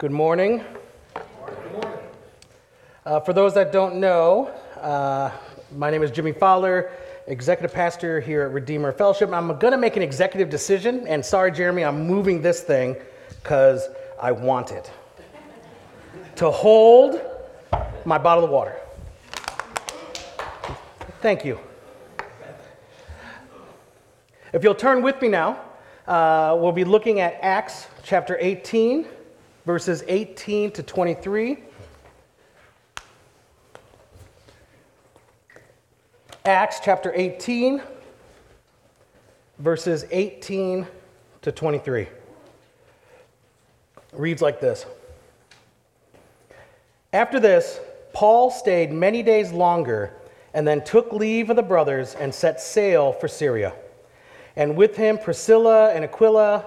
Good morning. Uh, for those that don't know, uh, my name is Jimmy Fowler, executive pastor here at Redeemer Fellowship. I'm going to make an executive decision, and sorry, Jeremy, I'm moving this thing because I want it to hold my bottle of water. Thank you. If you'll turn with me now, uh, we'll be looking at Acts chapter 18, verses 18 to 23. Acts chapter 18, verses 18 to 23. Reads like this After this, Paul stayed many days longer and then took leave of the brothers and set sail for Syria. And with him Priscilla and Aquila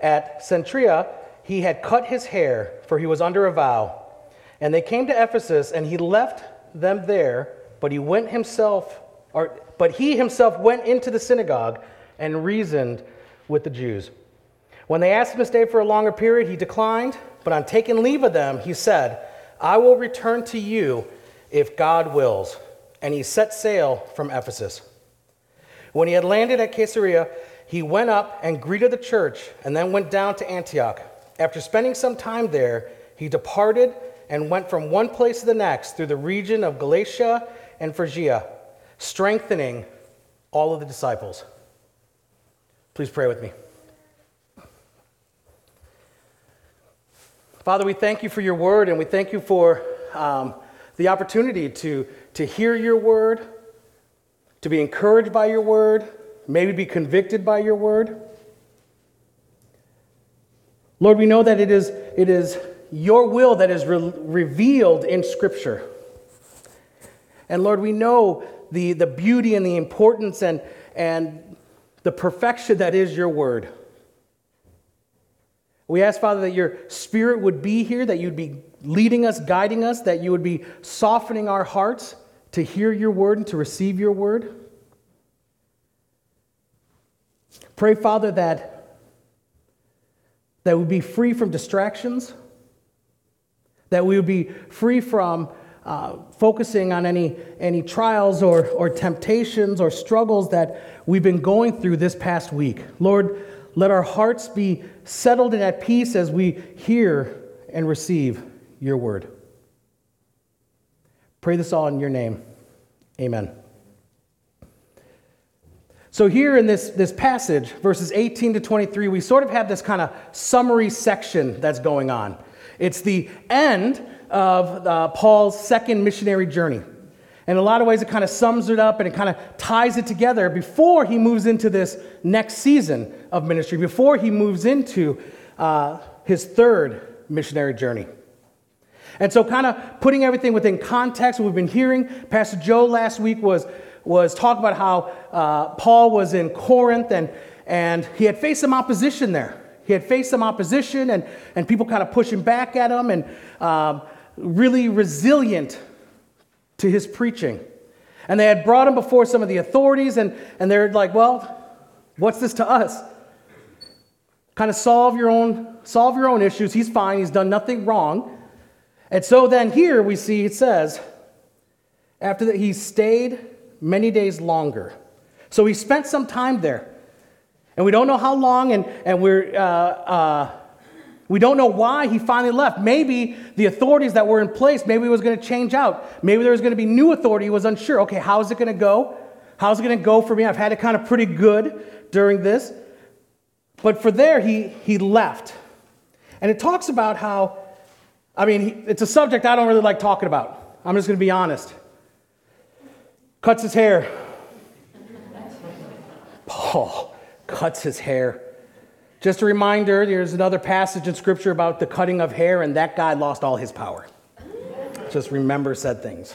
at Cenchrea, he had cut his hair, for he was under a vow. And they came to Ephesus, and he left them there, but he went himself, or but he himself went into the synagogue and reasoned with the Jews. When they asked him to stay for a longer period, he declined, but on taking leave of them, he said, I will return to you if God wills. And he set sail from Ephesus. When he had landed at Caesarea, he went up and greeted the church and then went down to Antioch. After spending some time there, he departed and went from one place to the next through the region of Galatia and Phrygia, strengthening all of the disciples. Please pray with me. Father, we thank you for your word and we thank you for um, the opportunity to, to hear your word to be encouraged by your word, maybe be convicted by your word. Lord, we know that it is, it is your will that is re- revealed in Scripture. And Lord, we know the, the beauty and the importance and, and the perfection that is your word. We ask, Father, that your spirit would be here, that you'd be leading us, guiding us, that you would be softening our hearts to hear your word and to receive your word. Pray, Father, that, that would be free from distractions, that we would be free from uh, focusing on any, any trials or, or temptations or struggles that we've been going through this past week. Lord, let our hearts be settled and at peace as we hear and receive your word. Pray this all in your name. Amen. So, here in this, this passage, verses 18 to 23, we sort of have this kind of summary section that's going on. It's the end of uh, Paul's second missionary journey. In a lot of ways, it kind of sums it up and it kind of ties it together before he moves into this next season of ministry, before he moves into uh, his third missionary journey. And so, kind of putting everything within context, what we've been hearing, Pastor Joe last week was, was talk about how uh, Paul was in Corinth and, and he had faced some opposition there. He had faced some opposition and, and people kind of pushing back at him and um, really resilient to his preaching. And they had brought him before some of the authorities, and, and they're like, well, what's this to us? Kind of solve your own solve your own issues. He's fine. He's done nothing wrong. And so then here we see it says, after that, he stayed many days longer. So he spent some time there. And we don't know how long, and, and we're, uh, uh, we don't know why he finally left. Maybe the authorities that were in place, maybe it was going to change out. Maybe there was going to be new authority. He was unsure. Okay, how's it going to go? How's it going to go for me? I've had it kind of pretty good during this. But for there, he, he left. And it talks about how I mean, it's a subject I don't really like talking about. I'm just going to be honest. Cuts his hair. Paul cuts his hair. Just a reminder there's another passage in Scripture about the cutting of hair, and that guy lost all his power. Just remember said things.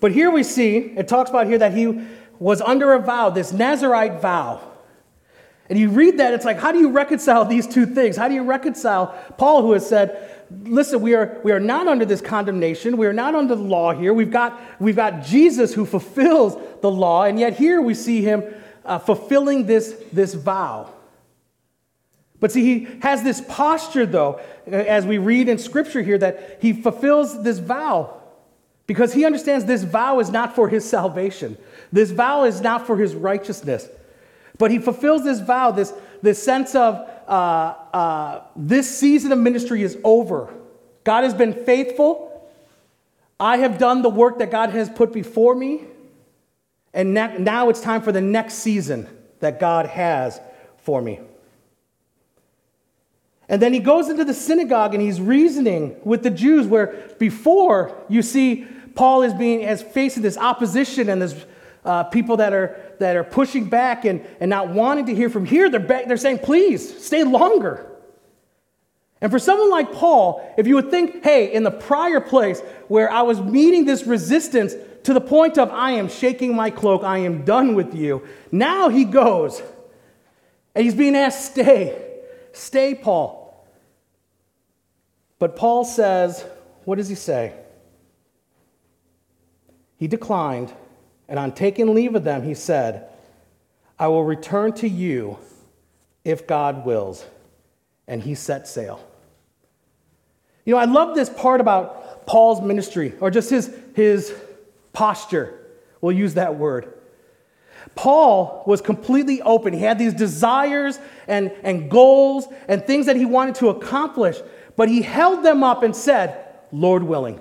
But here we see, it talks about here that he was under a vow, this Nazarite vow. And you read that, it's like, how do you reconcile these two things? How do you reconcile Paul, who has said, listen, we are, we are not under this condemnation. We are not under the law here. We've got, we've got Jesus who fulfills the law, and yet here we see him uh, fulfilling this, this vow. But see, he has this posture, though, as we read in Scripture here, that he fulfills this vow because he understands this vow is not for his salvation. This vow is not for his righteousness. But he fulfills this vow, this, this sense of uh, uh, this season of ministry is over. God has been faithful. I have done the work that God has put before me. And now it's time for the next season that God has for me. And then he goes into the synagogue and he's reasoning with the Jews, where before you see Paul is being as facing this opposition and this uh, people that are that are pushing back and, and not wanting to hear from here, they're, back, they're saying, please stay longer. And for someone like Paul, if you would think, hey, in the prior place where I was meeting this resistance to the point of I am shaking my cloak, I am done with you, now he goes and he's being asked, stay, stay, Paul. But Paul says, what does he say? He declined, and on taking leave of them, he said, I will return to you if God wills. And he set sail. You know, I love this part about Paul's ministry, or just his, his posture. We'll use that word. Paul was completely open. He had these desires and, and goals and things that he wanted to accomplish, but he held them up and said, Lord willing.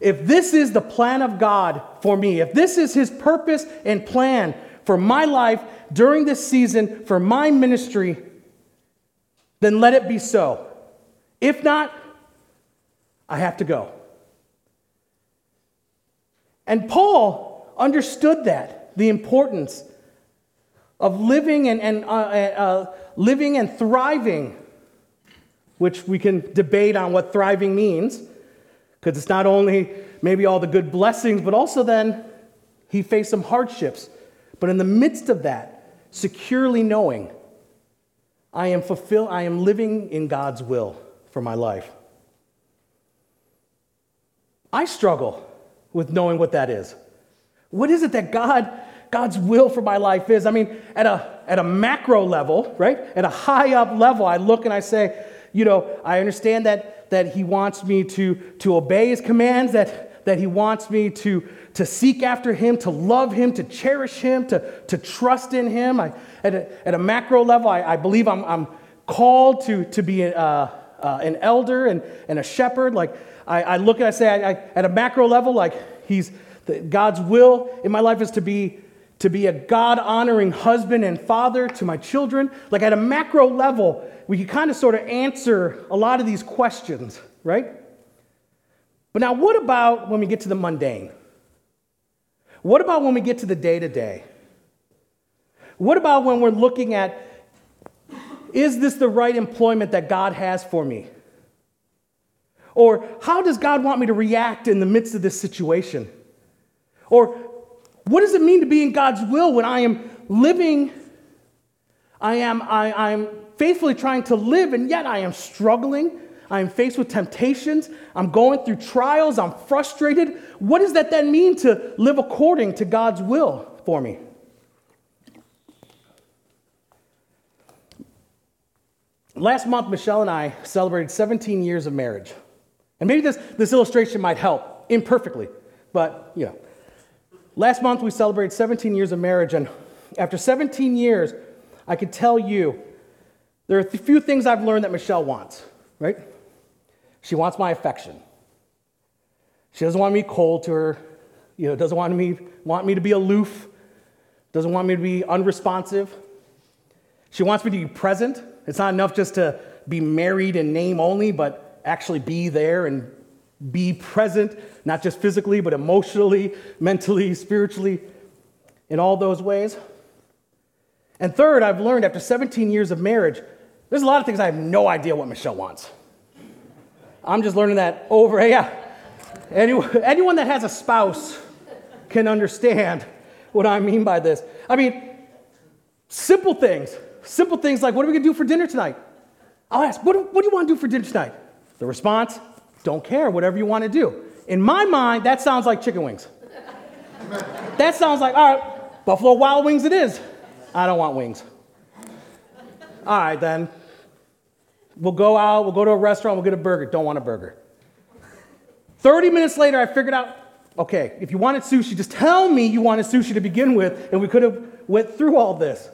If this is the plan of God for me, if this is his purpose and plan for my life during this season, for my ministry, then let it be so. If not, I have to go. And Paul understood that, the importance of living and, and uh, uh, living and thriving, which we can debate on what thriving means, because it's not only maybe all the good blessings, but also then he faced some hardships. But in the midst of that, securely knowing I am fulfilled, I am living in God's will for my life. I struggle with knowing what that is. What is it that God, God's will for my life is? I mean, at a, at a macro level, right? At a high up level, I look and I say, you know, I understand that, that He wants me to, to obey His commands, that, that He wants me to, to seek after Him, to love Him, to cherish Him, to, to trust in Him. I, at, a, at a macro level, I, I believe I'm, I'm called to, to be uh, uh, an elder and, and a shepherd. Like, I, I look and I say, I, I, at a macro level, like he's the, God's will in my life is to be to be a God honoring husband and father to my children. Like at a macro level, we can kind of sort of answer a lot of these questions, right? But now, what about when we get to the mundane? What about when we get to the day to day? What about when we're looking at is this the right employment that God has for me? Or how does God want me to react in the midst of this situation? Or what does it mean to be in God's will when I am living, I am I, I'm faithfully trying to live, and yet I am struggling. I am faced with temptations. I'm going through trials. I'm frustrated. What does that then mean to live according to God's will for me? Last month, Michelle and I celebrated 17 years of marriage. And maybe this, this illustration might help imperfectly, but you know. Last month we celebrated 17 years of marriage, and after 17 years, I could tell you there are a few things I've learned that Michelle wants, right? She wants my affection. She doesn't want me cold to her, you know, doesn't want me, want me to be aloof, doesn't want me to be unresponsive. She wants me to be present. It's not enough just to be married in name only, but actually be there and be present, not just physically, but emotionally, mentally, spiritually, in all those ways. And third, I've learned after 17 years of marriage, there's a lot of things I have no idea what Michelle wants. I'm just learning that over, yeah. Anyone, anyone that has a spouse can understand what I mean by this. I mean, simple things. Simple things like, what are we gonna do for dinner tonight? I'll ask, what, do, what do you wanna do for dinner tonight? The response, don't care, whatever you want to do. In my mind, that sounds like chicken wings. that sounds like, all right, Buffalo Wild Wings it is. I don't want wings. All right, then, We'll go out, we'll go to a restaurant, we'll get a burger. Don't want a burger. 30 minutes later, I figured out okay, if you wanted sushi, just tell me you wanted sushi to begin with, and we could have went through all this.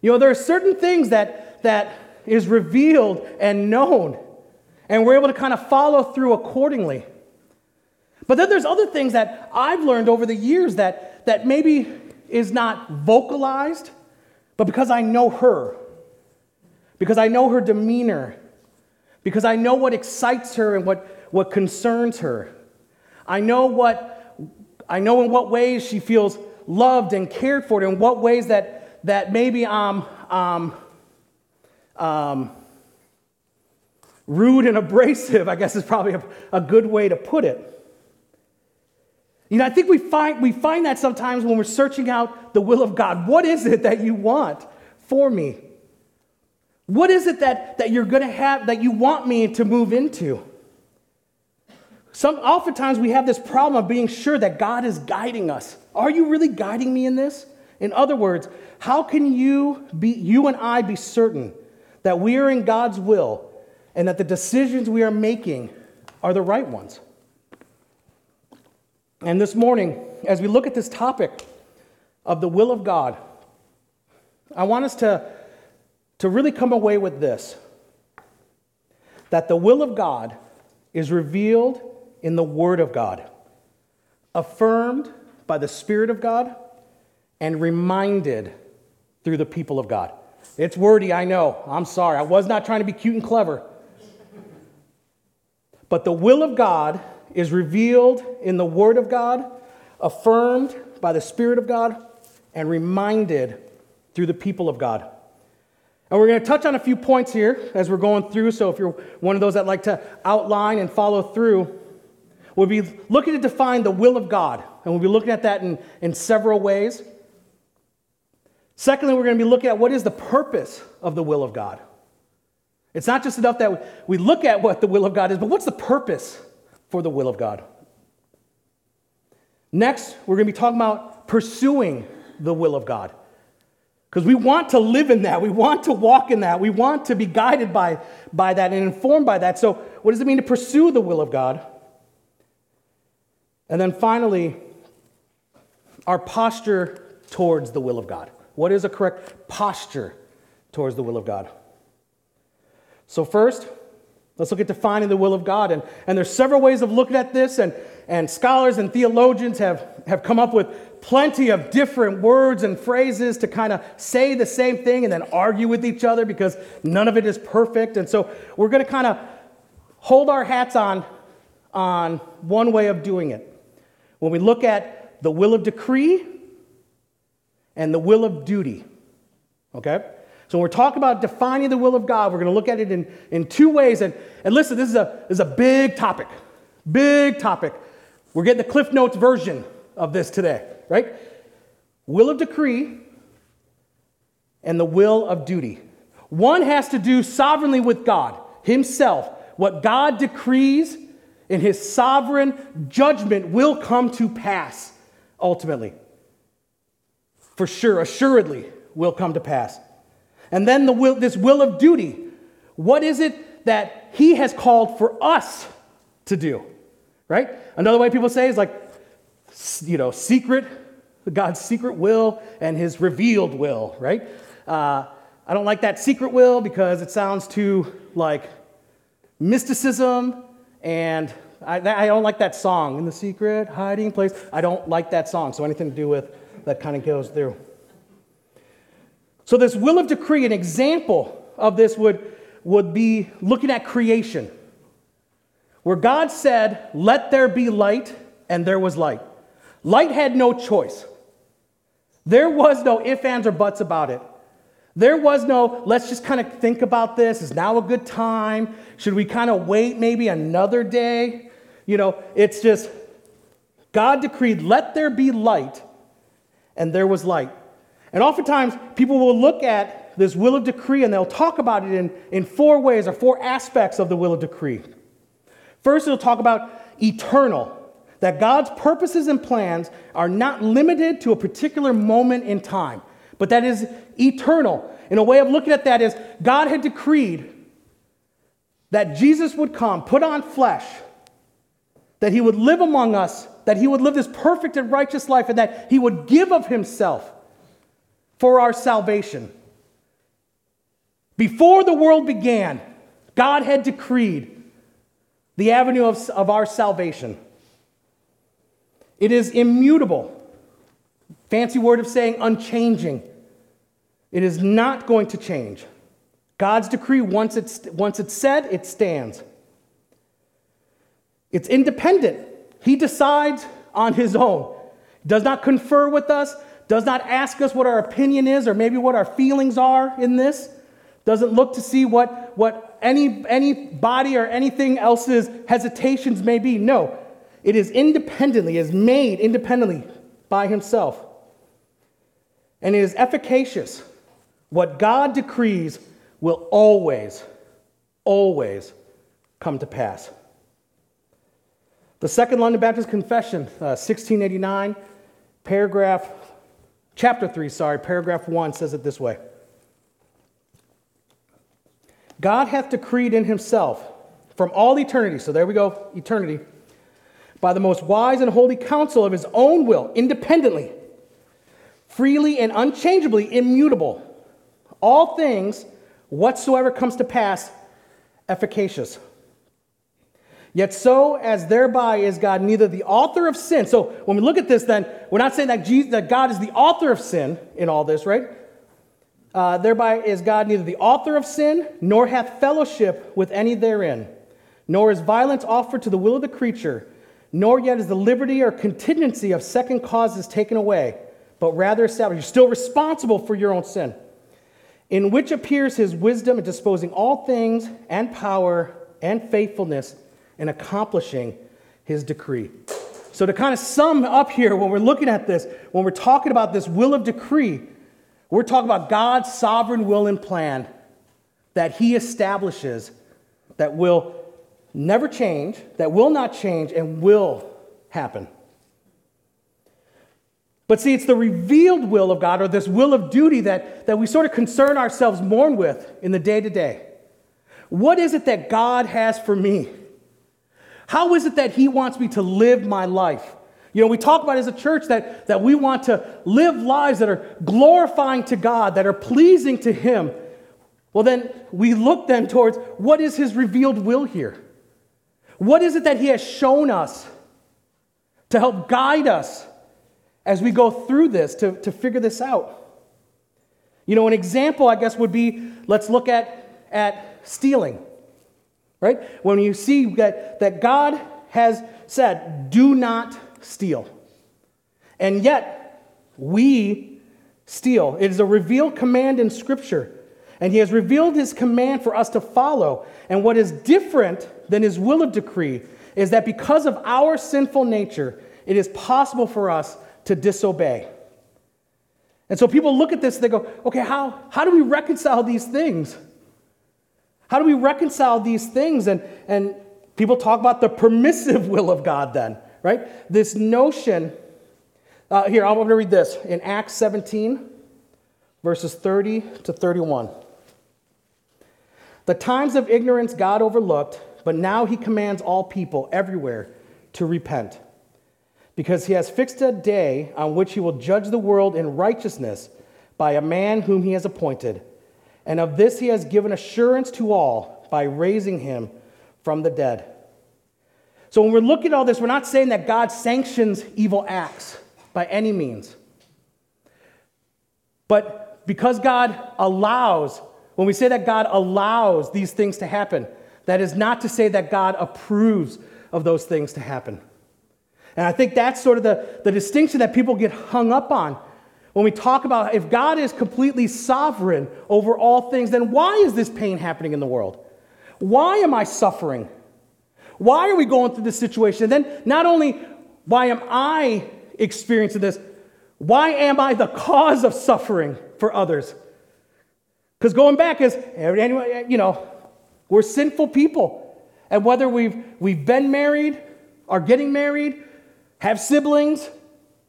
You know, there are certain things that, that is revealed and known, and we're able to kind of follow through accordingly. But then there's other things that I've learned over the years that, that maybe is not vocalized, but because I know her, because I know her demeanor, because I know what excites her and what, what concerns her. I know what I know in what ways she feels loved and cared for, in what ways that, that maybe I'm um, um, rude and abrasive, I guess is probably a, a good way to put it. You know, I think we find, we find that sometimes when we're searching out the will of God. What is it that you want for me? What is it that, that you're going to have, that you want me to move into? Some, oftentimes we have this problem of being sure that God is guiding us. Are you really guiding me in this? In other words, how can you, be, you and I be certain that we are in God's will and that the decisions we are making are the right ones? And this morning, as we look at this topic of the will of God, I want us to, to really come away with this that the will of God is revealed in the Word of God, affirmed by the Spirit of God, and reminded through the people of God. It's wordy, I know. I'm sorry. I was not trying to be cute and clever. But the will of God is revealed in the Word of God, affirmed by the Spirit of God, and reminded through the people of God. And we're going to touch on a few points here as we're going through. So if you're one of those that like to outline and follow through, we'll be looking to define the will of God. And we'll be looking at that in, in several ways. Secondly, we're going to be looking at what is the purpose of the will of God. It's not just enough that we look at what the will of God is, but what's the purpose for the will of God? Next, we're going to be talking about pursuing the will of God. Because we want to live in that. We want to walk in that. We want to be guided by, by that and informed by that. So, what does it mean to pursue the will of God? And then finally, our posture towards the will of God. What is a correct posture towards the will of God? So, first, let's look at defining the will of God. And, and there's several ways of looking at this, and, and scholars and theologians have, have come up with plenty of different words and phrases to kind of say the same thing and then argue with each other because none of it is perfect. And so we're going to kind of hold our hats on, on one way of doing it. When we look at the will of decree and the will of duty, okay? So when we're talking about defining the will of God, we're going to look at it in, in two ways. And, and listen, this is, a, this is a big topic. Big topic. We're getting the Cliff Notes version of this today right? Will of decree and the will of duty. One has to do sovereignly with God, Himself. What God decrees in His sovereign judgment will come to pass ultimately. For sure, assuredly, will come to pass. And then the will, this will of duty. What is it that He has called for us to do? Right? Another way people say is like, you know, secret God's secret will and his revealed will, right? Uh, I don't like that secret will because it sounds too like mysticism, and I, I don't like that song, In the Secret Hiding Place. I don't like that song, so anything to do with that kind of goes through. So, this will of decree, an example of this would, would be looking at creation, where God said, Let there be light, and there was light. Light had no choice. There was no ifs, ands, or buts about it. There was no, let's just kind of think about this. Is now a good time? Should we kind of wait maybe another day? You know, it's just, God decreed, let there be light, and there was light. And oftentimes, people will look at this will of decree and they'll talk about it in, in four ways or four aspects of the will of decree. First, they'll talk about eternal that God's purposes and plans are not limited to a particular moment in time, but that is eternal. And a way of looking at that is God had decreed that Jesus would come, put on flesh, that he would live among us, that he would live this perfect and righteous life, and that he would give of himself for our salvation. Before the world began, God had decreed the avenue of, of our salvation. It is immutable. Fancy word of saying unchanging. It is not going to change. God's decree, once it's, once it's said, it stands. It's independent. He decides on his own. Does not confer with us, does not ask us what our opinion is or maybe what our feelings are in this. Doesn't look to see what, what any, any body or anything else's hesitations may be. No, it is independently, is made independently by himself. And it is efficacious. What God decrees will always, always come to pass. The Second London Baptist Confession, uh, 1689, paragraph, chapter 3, sorry, paragraph 1 says it this way. God hath decreed in himself from all eternity, so there we go, eternity, by the most wise and holy counsel of his own will, independently, freely and unchangeably immutable, all things whatsoever comes to pass efficacious Yet so as thereby is God neither the author of sin. So when we look at this, then we're not saying that, Jesus, that God is the author of sin in all this, right? Uh, thereby is God neither the author of sin, nor hath fellowship with any therein, nor is violence offered to the will of the creature, nor yet is the liberty or contingency of second causes taken away, but rather established. You're still responsible for your own sin, in which appears his wisdom in disposing all things and power and faithfulness and accomplishing his decree. So, to kind of sum up here, when we're looking at this, when we're talking about this will of decree, we're talking about God's sovereign will and plan that he establishes that will never change, that will not change, and will happen. But see, it's the revealed will of God, or this will of duty, that, that we sort of concern ourselves more with in the day to day. What is it that God has for me? How is it that He wants me to live my life? You know, we talk about as a church that, that we want to live lives that are glorifying to God, that are pleasing to Him. Well, then we look then towards what is His revealed will here? What is it that He has shown us to help guide us as we go through this to, to figure this out? You know, an example, I guess, would be let's look at, at stealing right? When you see that, that God has said, do not steal. And yet, we steal. It is a revealed command in Scripture. And He has revealed His command for us to follow. And what is different than His will of decree is that because of our sinful nature, it is possible for us to disobey. And so people look at this, they go, okay, how, how do we reconcile these things? How do we reconcile these things? And, and people talk about the permissive will of God, then, right? This notion. Uh, here, I'm going to read this in Acts 17, verses 30 to 31. The times of ignorance God overlooked, but now he commands all people everywhere to repent. Because he has fixed a day on which he will judge the world in righteousness by a man whom he has appointed and of this he has given assurance to all by raising him from the dead. So when we're looking at all this, we're not saying that God sanctions evil acts by any means. But because God allows, when we say that God allows these things to happen, that is not to say that God approves of those things to happen. And I think that's sort of the, the distinction that people get hung up on when we talk about if God is completely sovereign over all things, then why is this pain happening in the world? Why am I suffering? Why are we going through this situation? And then not only why am I experiencing this, why am I the cause of suffering for others? Because going back is, you know, we're sinful people. And whether we've, we've been married, are getting married, have siblings,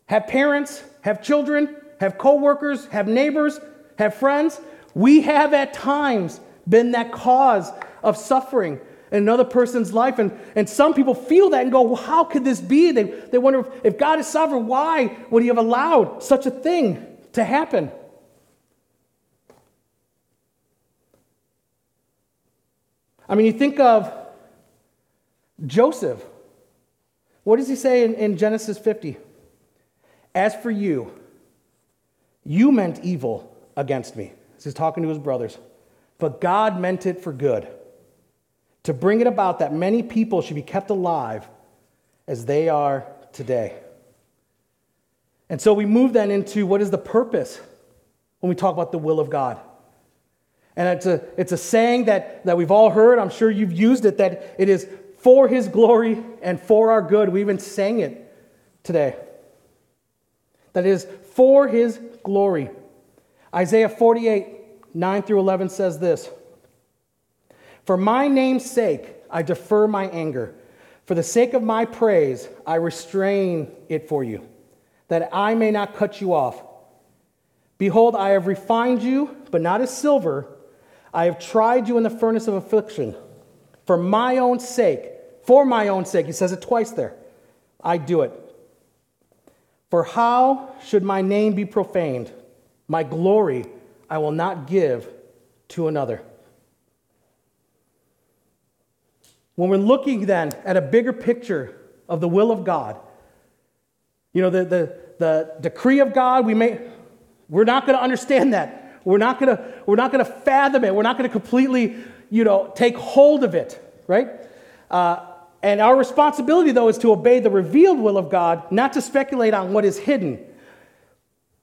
have parents, have children, have coworkers, have neighbors, have friends. We have at times been that cause of suffering in another person's life. And, and some people feel that and go, well, how could this be? They, they wonder if, if God is sovereign, why would He have allowed such a thing to happen? I mean, you think of Joseph. What does he say in, in Genesis 50? As for you, you meant evil against me. He's talking to his brothers. But God meant it for good, to bring it about that many people should be kept alive as they are today. And so we move then into what is the purpose when we talk about the will of God. And it's a, it's a saying that, that we've all heard. I'm sure you've used it, that it is for his glory and for our good. We even sang it today. That is for his glory. Isaiah 48, 9 through 11 says this For my name's sake, I defer my anger. For the sake of my praise, I restrain it for you, that I may not cut you off. Behold, I have refined you, but not as silver. I have tried you in the furnace of affliction. For my own sake, for my own sake, he says it twice there, I do it. For how should my name be profaned? My glory I will not give to another. When we're looking then at a bigger picture of the will of God, you know, the, the, the decree of God, we may, we're not going to understand that. We're not going to, we're not going to fathom it. We're not going to completely, you know, take hold of it, right? Uh, and our responsibility, though, is to obey the revealed will of God, not to speculate on what is hidden.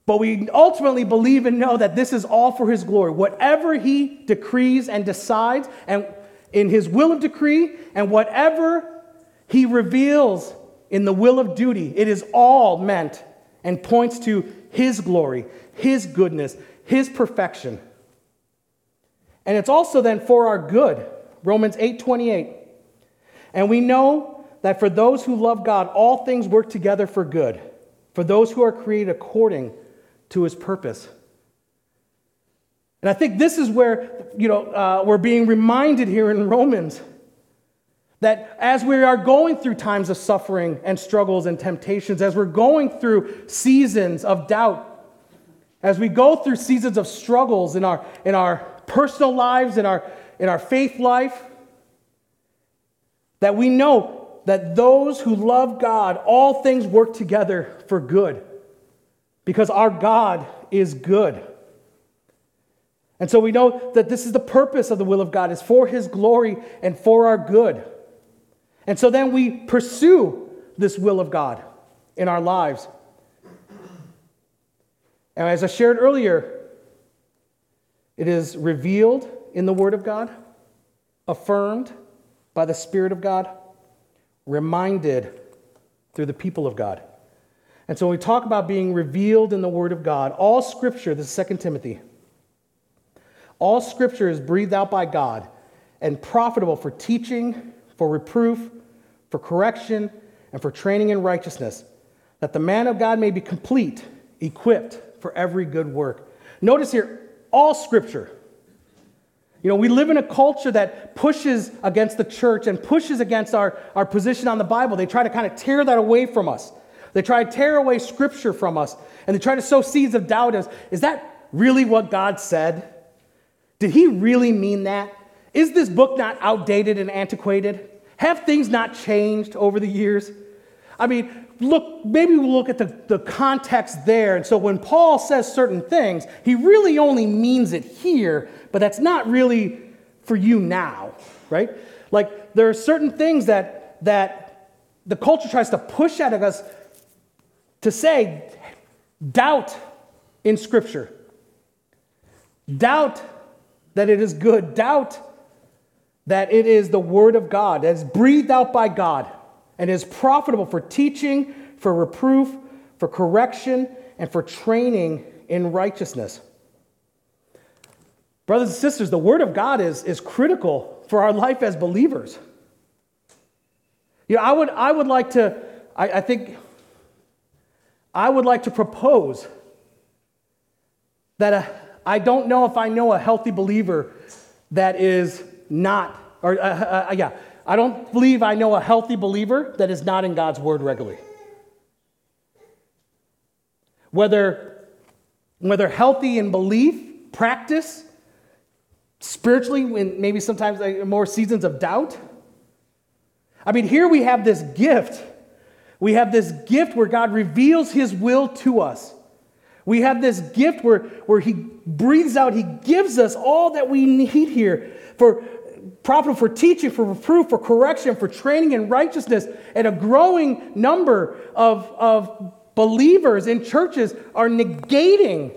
But we ultimately believe and know that this is all for His glory. Whatever He decrees and decides, and in His will of decree, and whatever He reveals in the will of duty, it is all meant and points to His glory, His goodness, his perfection. And it's also then for our good. Romans 8:28. And we know that for those who love God, all things work together for good, for those who are created according to his purpose. And I think this is where you know, uh, we're being reminded here in Romans that as we are going through times of suffering and struggles and temptations, as we're going through seasons of doubt as we go through seasons of struggles in our, in our personal lives, in our, in our faith life, that we know that those who love God, all things work together for good because our God is good. And so we know that this is the purpose of the will of God is for his glory and for our good. And so then we pursue this will of God in our lives. And as I shared earlier, it is revealed in the Word of God, affirmed by the Spirit of God, reminded through the people of God. And so when we talk about being revealed in the Word of God, all Scripture, this is 2 Timothy, all Scripture is breathed out by God and profitable for teaching, for reproof, for correction, and for training in righteousness, that the man of God may be complete, equipped for every good work. Notice here, all scripture. You know, we live in a culture that pushes against the church and pushes against our, our position on the Bible. They try to kind of tear that away from us. They try to tear away scripture from us. And they try to sow seeds of doubt as is that really what God said? Did he really mean that? Is this book not outdated and antiquated? Have things not changed over the years? I mean, look, maybe we'll look at the, the context there. And so when Paul says certain things, he really only means it here, but that's not really for you now, right? Like there are certain things that that the culture tries to push out of us to say, doubt in Scripture. Doubt that it is good. Doubt that it is the Word of God, that is breathed out by God and is profitable for teaching, for reproof, for correction, and for training in righteousness. Brothers and sisters, the Word of God is, is critical for our life as believers. You know, I would, I would like to, I, I think, I would like to propose that uh, I don't know if I know a healthy believer that is not, or uh, uh, uh, yeah, I don't believe I know a healthy believer that is not in God's word regularly. Whether, whether healthy in belief, practice, spiritually, when maybe sometimes more seasons of doubt. I mean, here we have this gift. We have this gift where God reveals his will to us. We have this gift where, where he breathes out, he gives us all that we need here for profitable for teaching, for reproof, for correction, for training in righteousness. And a growing number of, of believers in churches are negating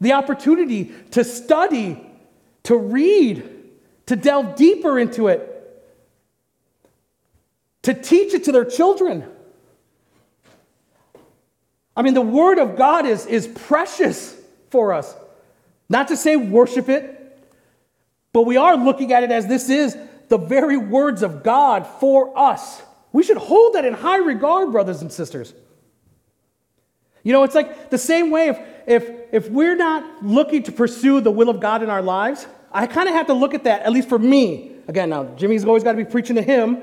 the opportunity to study, to read, to delve deeper into it, to teach it to their children. I mean, the Word of God is, is precious for us. Not to say worship it, but we are looking at it as this is the very words of God for us. We should hold that in high regard, brothers and sisters. You know, it's like the same way if, if, if we're not looking to pursue the will of God in our lives, I kind of have to look at that, at least for me. Again, now, Jimmy's always got to be preaching to him.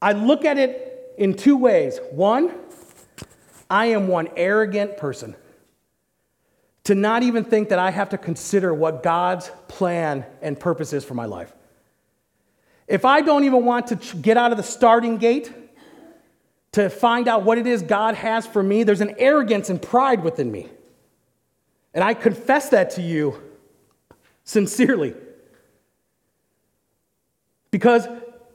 I look at it in two ways. One, I am one arrogant person. To not even think that I have to consider what God's plan and purpose is for my life. If I don't even want to get out of the starting gate to find out what it is God has for me, there's an arrogance and pride within me. And I confess that to you sincerely. Because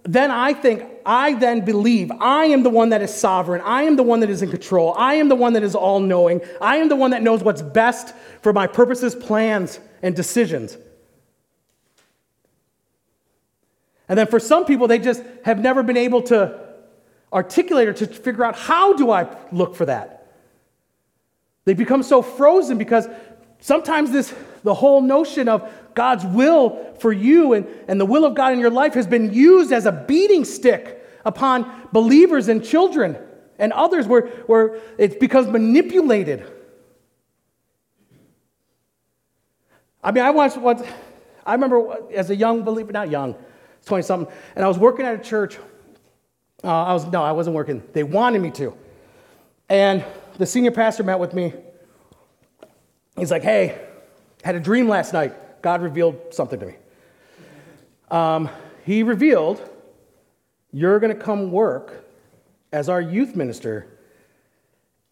then I think, I then believe I am the one that is sovereign. I am the one that is in control. I am the one that is all knowing. I am the one that knows what's best for my purposes, plans, and decisions. And then for some people, they just have never been able to articulate or to figure out how do I look for that. They become so frozen because sometimes this the whole notion of God's will for you and, and the will of God in your life has been used as a beating stick upon believers and children and others where, where it becomes manipulated. I mean, I once, what I remember as a young believer, not young, 20 something, and I was working at a church. Uh, I was, no, I wasn't working. They wanted me to. And the senior pastor met with me. He's like, hey, had a dream last night. God revealed something to me. Um, he revealed, You're going to come work as our youth minister,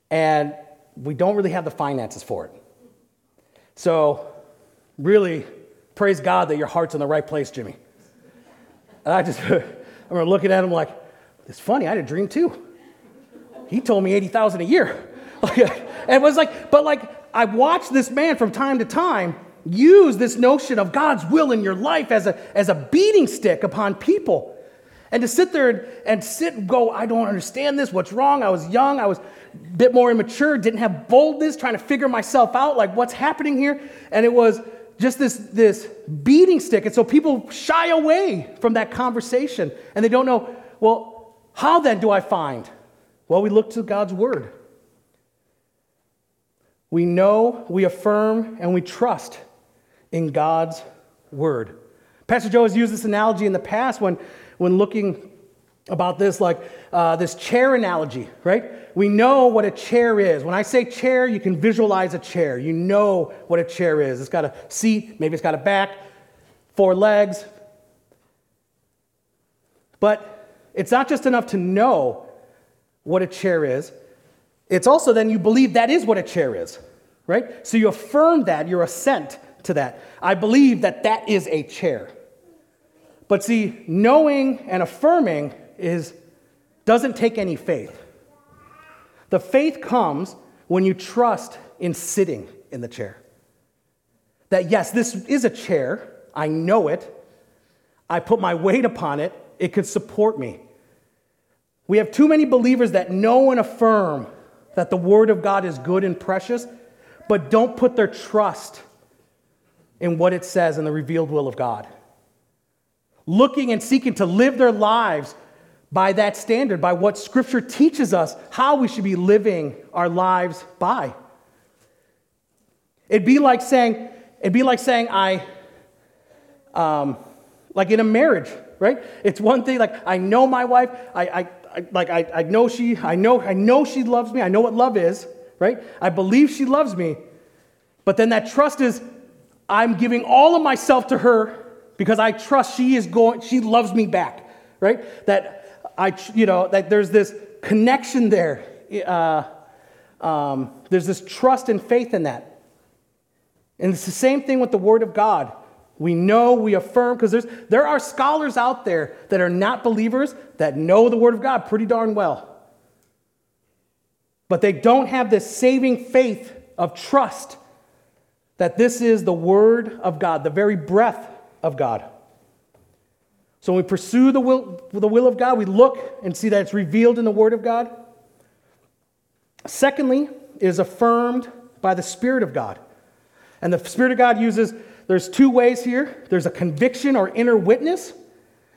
and we don't really have the finances for it. So, really, praise God that your heart's in the right place, Jimmy. And I just, I remember looking at him like, it's funny, I had a dream too. He told me 80,000 a year. and it was like, but like, I watched this man from time to time use this notion of God's will in your life as a, as a beating stick upon people. And to sit there and, and sit and go, I don't understand this. What's wrong? I was young. I was a bit more immature, didn't have boldness, trying to figure myself out, like what's happening here. And it was just this, this beating stick. And so people shy away from that conversation and they don't know, well, how then do I find? Well, we look to God's word. We know, we affirm, and we trust in God's word. Pastor Joe has used this analogy in the past when, when looking about this, like uh, this chair analogy, right? We know what a chair is. When I say chair, you can visualize a chair. You know what a chair is. It's got a seat, maybe it's got a back, four legs. But it's not just enough to know what a chair is, it's also then you believe that is what a chair is, right? So you affirm that, your assent to that. I believe that that is a chair. But see, knowing and affirming is doesn't take any faith. The faith comes when you trust in sitting in the chair. That yes, this is a chair. I know it. I put my weight upon it. It could support me. We have too many believers that know and affirm that the Word of God is good and precious, but don't put their trust in what it says in the revealed will of God. Looking and seeking to live their lives by that standard, by what Scripture teaches us how we should be living our lives by. It'd be like saying, it'd be like saying I, um, like in a marriage, right? It's one thing, like I know my wife, I, I, I like I, I know she, I know, I know she loves me, I know what love is, right? I believe she loves me, but then that trust is I'm giving all of myself to her because I trust she is going, she loves me back, right? That I, you know, that there's this connection there. Uh, um, there's this trust and faith in that. And it's the same thing with the Word of God. We know, we affirm, because there are scholars out there that are not believers that know the Word of God pretty darn well. But they don't have this saving faith of trust that this is the Word of God, the very breath of God. So when we pursue the will, the will of God, we look and see that it's revealed in the Word of God. Secondly, it is affirmed by the Spirit of God. And the Spirit of God uses, there's two ways here there's a conviction or inner witness,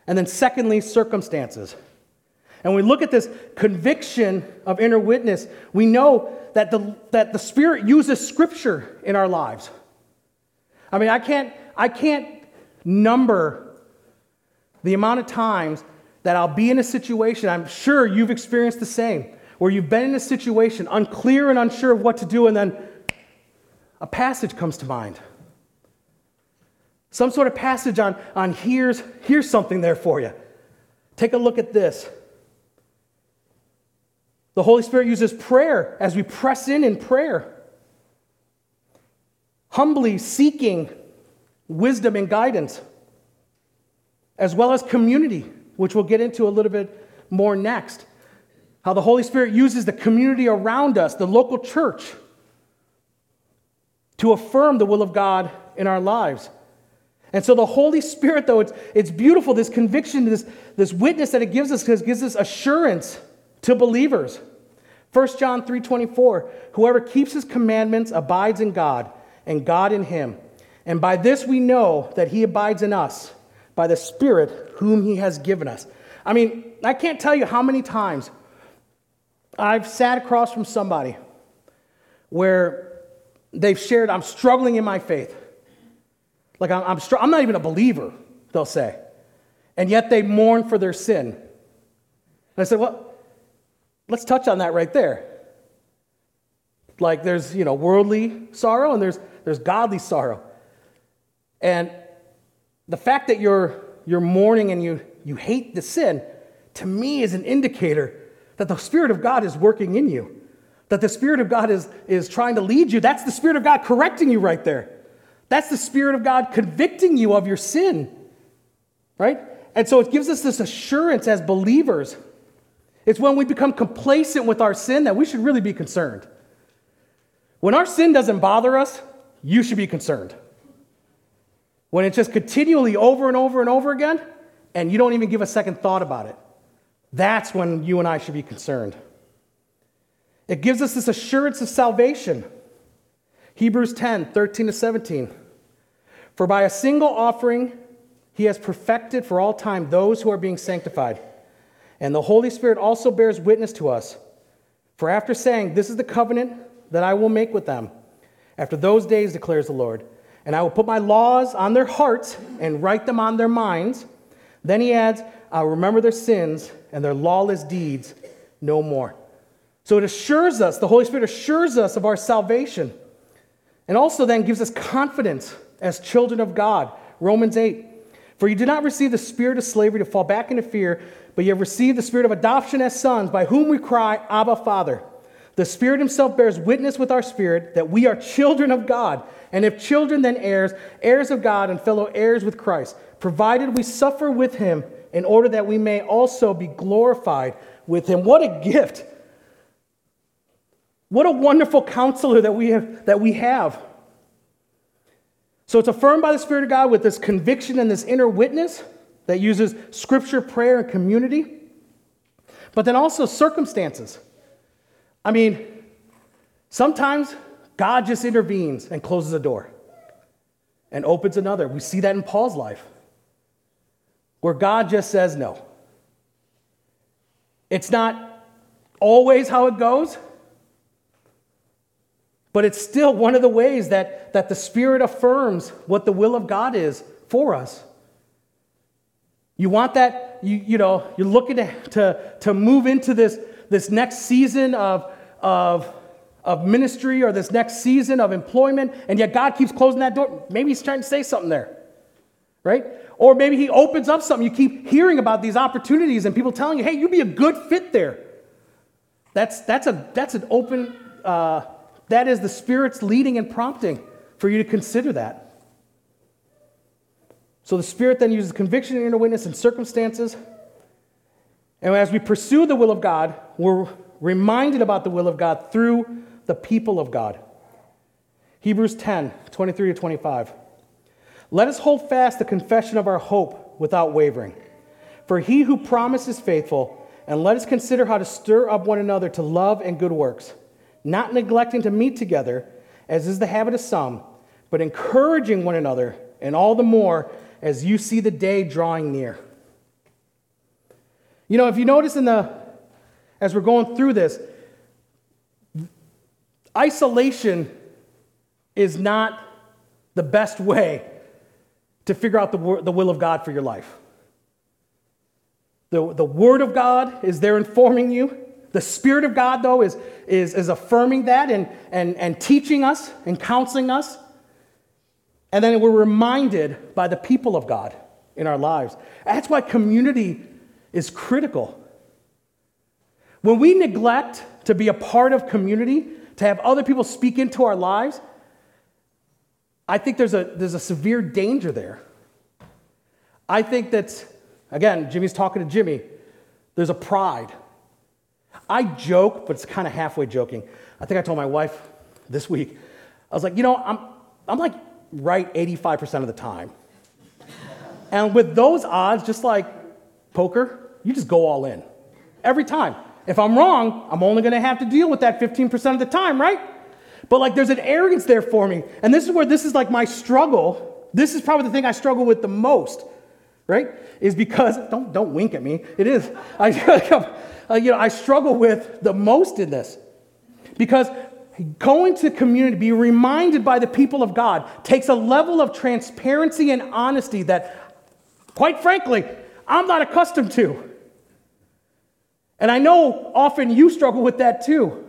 and then secondly, circumstances. And we look at this conviction of inner witness, we know that the, that the Spirit uses Scripture in our lives. I mean, I can't, I can't number the amount of times that I'll be in a situation, I'm sure you've experienced the same, where you've been in a situation unclear and unsure of what to do, and then a passage comes to mind. Some sort of passage on, on here's, here's something there for you. Take a look at this. The Holy Spirit uses prayer as we press in in prayer, humbly seeking wisdom and guidance, as well as community, which we'll get into a little bit more next. How the Holy Spirit uses the community around us, the local church, to affirm the will of God in our lives. And so the Holy Spirit, though, it's, it's beautiful, this conviction, this, this witness that it gives us, because gives us assurance to believers. 1 John 3:24 Whoever keeps his commandments abides in God and God in him. And by this we know that he abides in us by the spirit whom he has given us. I mean, I can't tell you how many times I've sat across from somebody where they've shared I'm struggling in my faith. Like I'm, I'm, str- I'm not even a believer, they'll say. And yet they mourn for their sin. And I said, well, Let's touch on that right there. Like there's, you know, worldly sorrow and there's there's godly sorrow. And the fact that you're you're mourning and you you hate the sin to me is an indicator that the spirit of God is working in you. That the spirit of God is is trying to lead you. That's the spirit of God correcting you right there. That's the spirit of God convicting you of your sin. Right? And so it gives us this assurance as believers it's when we become complacent with our sin that we should really be concerned. When our sin doesn't bother us, you should be concerned. When it's just continually over and over and over again, and you don't even give a second thought about it, that's when you and I should be concerned. It gives us this assurance of salvation. Hebrews 10 13 to 17. For by a single offering, he has perfected for all time those who are being sanctified. And the Holy Spirit also bears witness to us. For after saying, This is the covenant that I will make with them, after those days, declares the Lord, and I will put my laws on their hearts and write them on their minds. Then he adds, I'll remember their sins and their lawless deeds no more. So it assures us, the Holy Spirit assures us of our salvation. And also then gives us confidence as children of God. Romans 8. For you did not receive the spirit of slavery to fall back into fear, but you have received the spirit of adoption as sons, by whom we cry, Abba, Father. The Spirit Himself bears witness with our spirit that we are children of God. And if children, then heirs, heirs of God and fellow heirs with Christ, provided we suffer with Him in order that we may also be glorified with Him. What a gift! What a wonderful counselor that we have. That we have. So it's affirmed by the Spirit of God with this conviction and this inner witness that uses scripture, prayer, and community, but then also circumstances. I mean, sometimes God just intervenes and closes a door and opens another. We see that in Paul's life, where God just says no. It's not always how it goes, But it's still one of the ways that, that the Spirit affirms what the will of God is for us. You want that, you, you know, you're looking to, to, to move into this, this next season of, of, of ministry or this next season of employment, and yet God keeps closing that door. Maybe He's trying to say something there, right? Or maybe He opens up something. You keep hearing about these opportunities and people telling you, hey, you'd be a good fit there. That's, that's, a, that's an open, uh, that is the Spirit's leading and prompting for you to consider that. So the Spirit then uses conviction and inner witness and circumstances. And as we pursue the will of God, we're reminded about the will of God through the people of God. Hebrews 10 23 to 25. Let us hold fast the confession of our hope without wavering. For he who promises faithful, and let us consider how to stir up one another to love and good works, not neglecting to meet together, as is the habit of some, but encouraging one another, and all the more as you see the day drawing near. You know, if you notice in the, as we're going through this, isolation is not the best way to figure out the, the will of God for your life. The, the Word of God is there informing you. The Spirit of God, though, is, is, is affirming that and, and, and teaching us and counseling us. And then we're reminded by the people of God in our lives. That's why community is critical. When we neglect to be a part of community, to have other people speak into our lives, I think there's a, there's a severe danger there. I think that, again, Jimmy's talking to Jimmy, there's a pride. I joke, but it's kind of halfway joking. I think I told my wife this week, I was like, you know, I'm, I'm like right 85% of the time. And with those odds, just like poker, you just go all in. Every time. If I'm wrong, I'm only going to have to deal with that 15% of the time, right? But like there's an arrogance there for me. And this is where this is like my struggle. This is probably the thing I struggle with the most, right? Is because, don't, don't wink at me. It is. I, you know, I struggle with the most in this. Because Going to community, be reminded by the people of God, takes a level of transparency and honesty that, quite frankly, I'm not accustomed to. And I know often you struggle with that too.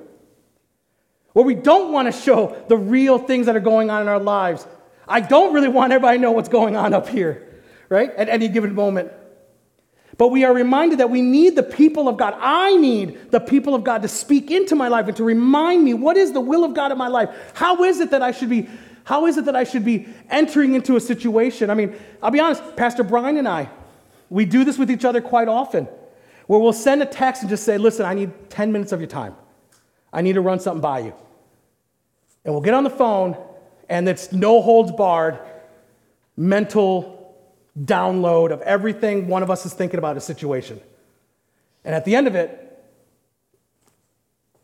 Where we don't want to show the real things that are going on in our lives. I don't really want everybody to know what's going on up here, right? At any given moment. But we are reminded that we need the people of God. I need the people of God to speak into my life and to remind me what is the will of God in my life? How is it that I should be how is it that I should be entering into a situation? I mean, I'll be honest, Pastor Brian and I, we do this with each other quite often, where we'll send a text and just say, listen, I need 10 minutes of your time. I need to run something by you. And we'll get on the phone, and it's no holds barred mental download of everything one of us is thinking about a situation. And at the end of it,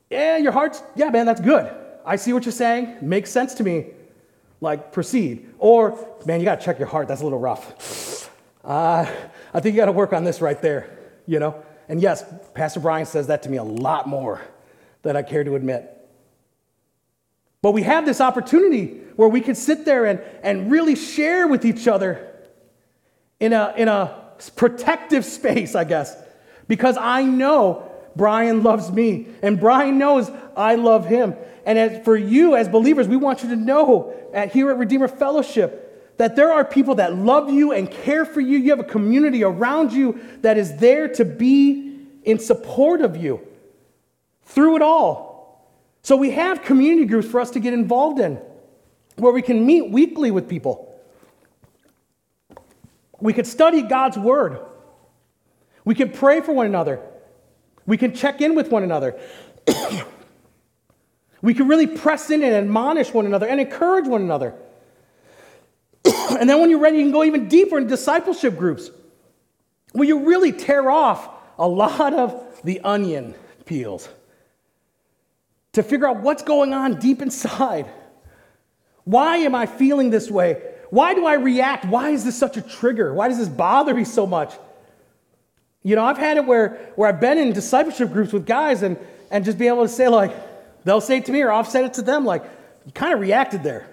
yeah, your heart's, yeah, man, that's good. I see what you're saying. Makes sense to me. Like, proceed. Or, man, you got to check your heart. That's a little rough. Uh, I think you got to work on this right there, you know? And yes, Pastor Brian says that to me a lot more than I care to admit. But we have this opportunity where we can sit there and, and really share with each other in a, in a protective space, I guess, because I know Brian loves me and Brian knows I love him. And as for you as believers, we want you to know at, here at Redeemer Fellowship that there are people that love you and care for you. You have a community around you that is there to be in support of you through it all. So we have community groups for us to get involved in where we can meet weekly with people we could study God's word. We could pray for one another. We can check in with one another. we can really press in and admonish one another and encourage one another. and then when you're ready, you can go even deeper in discipleship groups where you really tear off a lot of the onion peels to figure out what's going on deep inside. Why am I feeling this way? Why do I react? Why is this such a trigger? Why does this bother me so much? You know, I've had it where, where I've been in discipleship groups with guys and, and just be able to say, like, they'll say to me or I've said it to them, like, You kind of reacted there.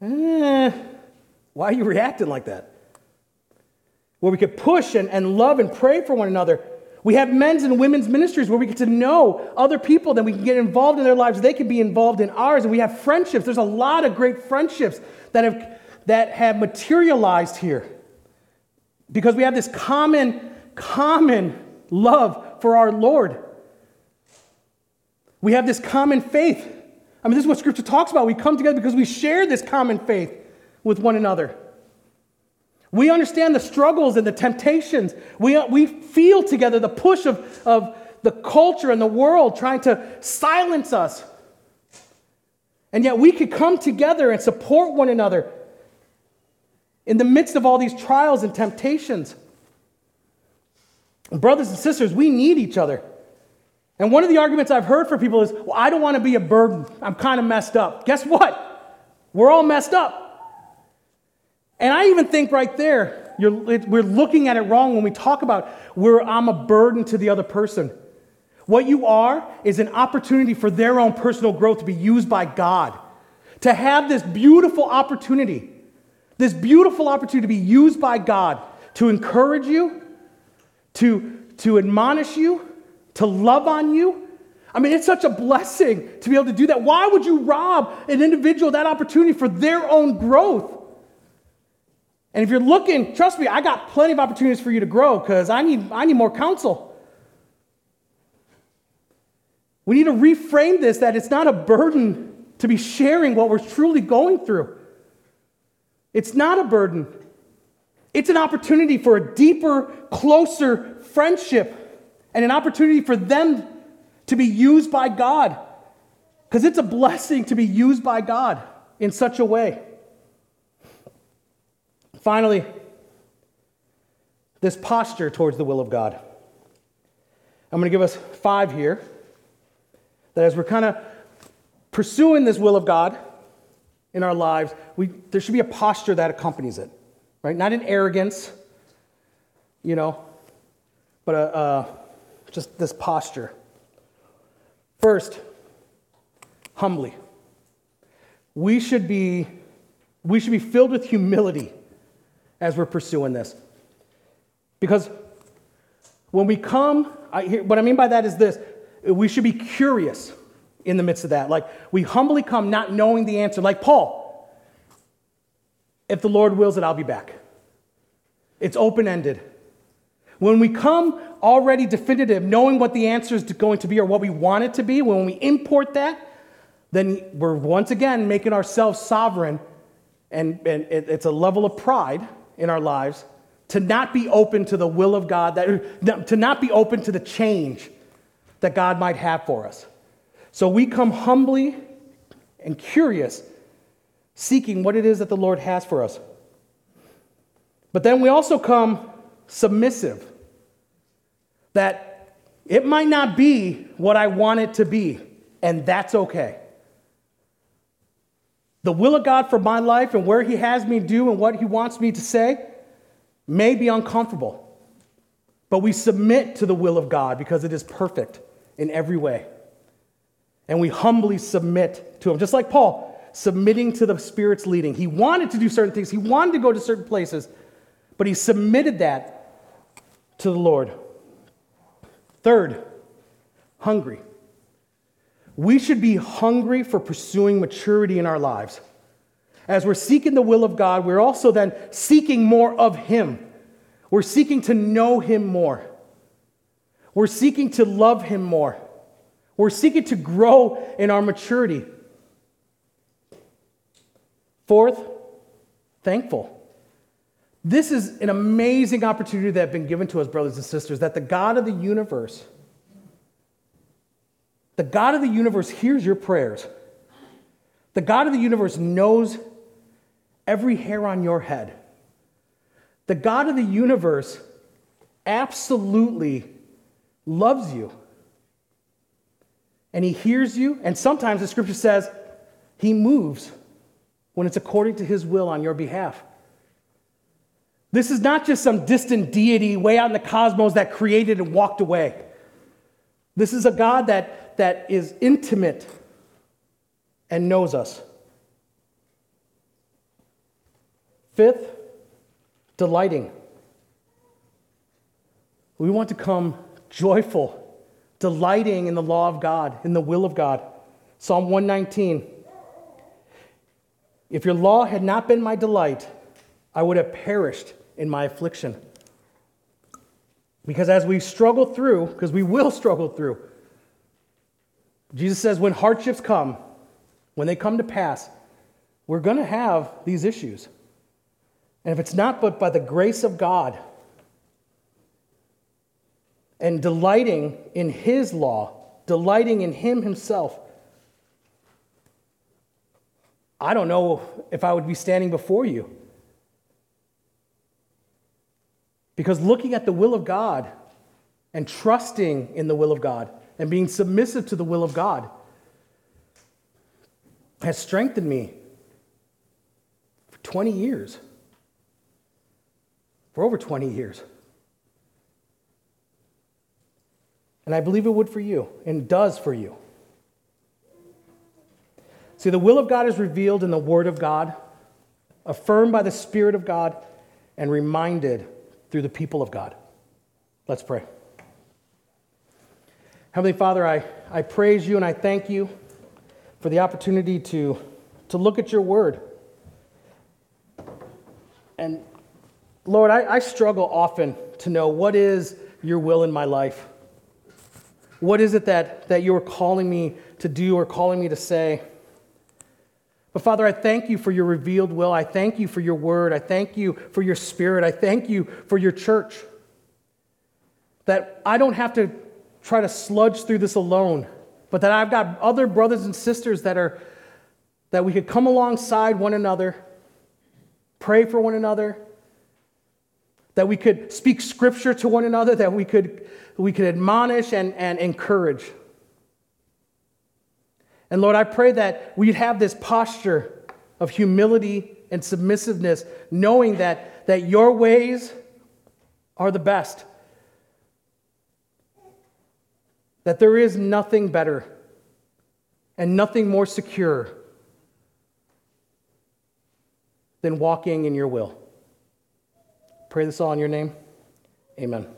Eh, why are you reacting like that? Where we could push and, and love and pray for one another. We have men's and women's ministries where we get to know other people, then we can get involved in their lives. They can be involved in ours. And we have friendships. There's a lot of great friendships that have, that have materialized here because we have this common, common love for our Lord. We have this common faith. I mean, this is what Scripture talks about. We come together because we share this common faith with one another. We understand the struggles and the temptations. We, we feel together the push of, of the culture and the world trying to silence us. And yet we could come together and support one another in the midst of all these trials and temptations. Brothers and sisters, we need each other. And one of the arguments I've heard for people is, well, I don't want to be a burden. I'm kind of messed up. Guess what? We're all messed up. And I even think right there, we're looking at it wrong when we talk about where I'm a burden to the other person. What you are is an opportunity for their own personal growth to be used by God. To have this beautiful opportunity, this beautiful opportunity to be used by God to encourage you, to, to admonish you, to love on you. I mean, it's such a blessing to be able to do that. Why would you rob an individual that opportunity for their own growth? And if you're looking, trust me, I got plenty of opportunities for you to grow because I need, I need more counsel. We need to reframe this that it's not a burden to be sharing what we're truly going through. It's not a burden. It's an opportunity for a deeper, closer friendship and an opportunity for them to be used by God. Because it's a blessing to be used by God in such a way. Finally, this posture towards the will of God. I'm going to give us five here that as we're kind of pursuing this will of God in our lives, we, there should be a posture that accompanies it, right? Not an arrogance, you know, but a, uh, just this posture. First, humbly. We should be, we should be filled with humility as we're pursuing this. Because when we come, I, what I mean by that is this we should be curious in the midst of that. Like we humbly come not knowing the answer, like Paul. If the Lord wills it, I'll be back. It's open ended. When we come already definitive, knowing what the answer is going to be or what we want it to be, when we import that, then we're once again making ourselves sovereign, and, and it's a level of pride in our lives to not be open to the will of God, that, to not be open to the change that God might have for us. So we come humbly and curious, seeking what it is that the Lord has for us. But then we also come submissive, that it might not be what I want it to be, and that's okay. The will of God for my life and where He has me do and what He wants me to say may be uncomfortable, but we submit to the will of God because it is perfect in every way. And we humbly submit to Him, just like Paul, submitting to the Spirit's leading. He wanted to do certain things, he wanted to go to certain places, but he submitted that to the Lord. Third, hungry. We should be hungry for pursuing maturity in our lives. As we're seeking the will of God, we're also then seeking more of Him. We're seeking to know Him more. We're seeking to love Him more. We're seeking to grow in our maturity. Fourth, thankful. This is an amazing opportunity that has been given to us, brothers and sisters, that the God of the universe the God of the universe hears your prayers. The God of the universe knows every hair on your head. The God of the universe absolutely loves you. And he hears you, and sometimes the scripture says he moves when it's according to his will on your behalf. This is not just some distant deity way out in the cosmos that created and walked away. This is a God that that is intimate and knows us. Fifth, delighting. We want to come joyful, delighting in the law of God, in the will of God. Psalm 119. If your law had not been my delight, I would have perished in my affliction. Because as we struggle through, because we will struggle through, Jesus says when hardships come, when they come to pass, we're going to have these issues. And if it's not but by the grace of God and delighting in His law, delighting in Him Himself, I don't know if I would be standing before you. Because looking at the will of God and trusting in the will of God and being submissive to the will of God has strengthened me for 20 years. For over 20 years. And I believe it would for you and does for you. See, the will of God is revealed in the Word of God, affirmed by the Spirit of God, and reminded through the people of God. Let's pray. Heavenly Father, I, I praise you and I thank you for the opportunity to, to look at your word. And Lord, I, I struggle often to know what is your will in my life. What is it that, that you're calling me to do or calling me to say? But Father, I thank you for your revealed will. I thank you for your word. I thank you for your spirit. I thank you for your church. That I don't have to try to sludge through this alone, but that I've got other brothers and sisters that are that we could come alongside one another, pray for one another, that we could speak scripture to one another, that we could, we could admonish and, and encourage. And Lord, I pray that we'd have this posture of humility and submissiveness, knowing that, that your ways are the best, that there is nothing better and nothing more secure than walking in your will. Pray this all in your name. Amen.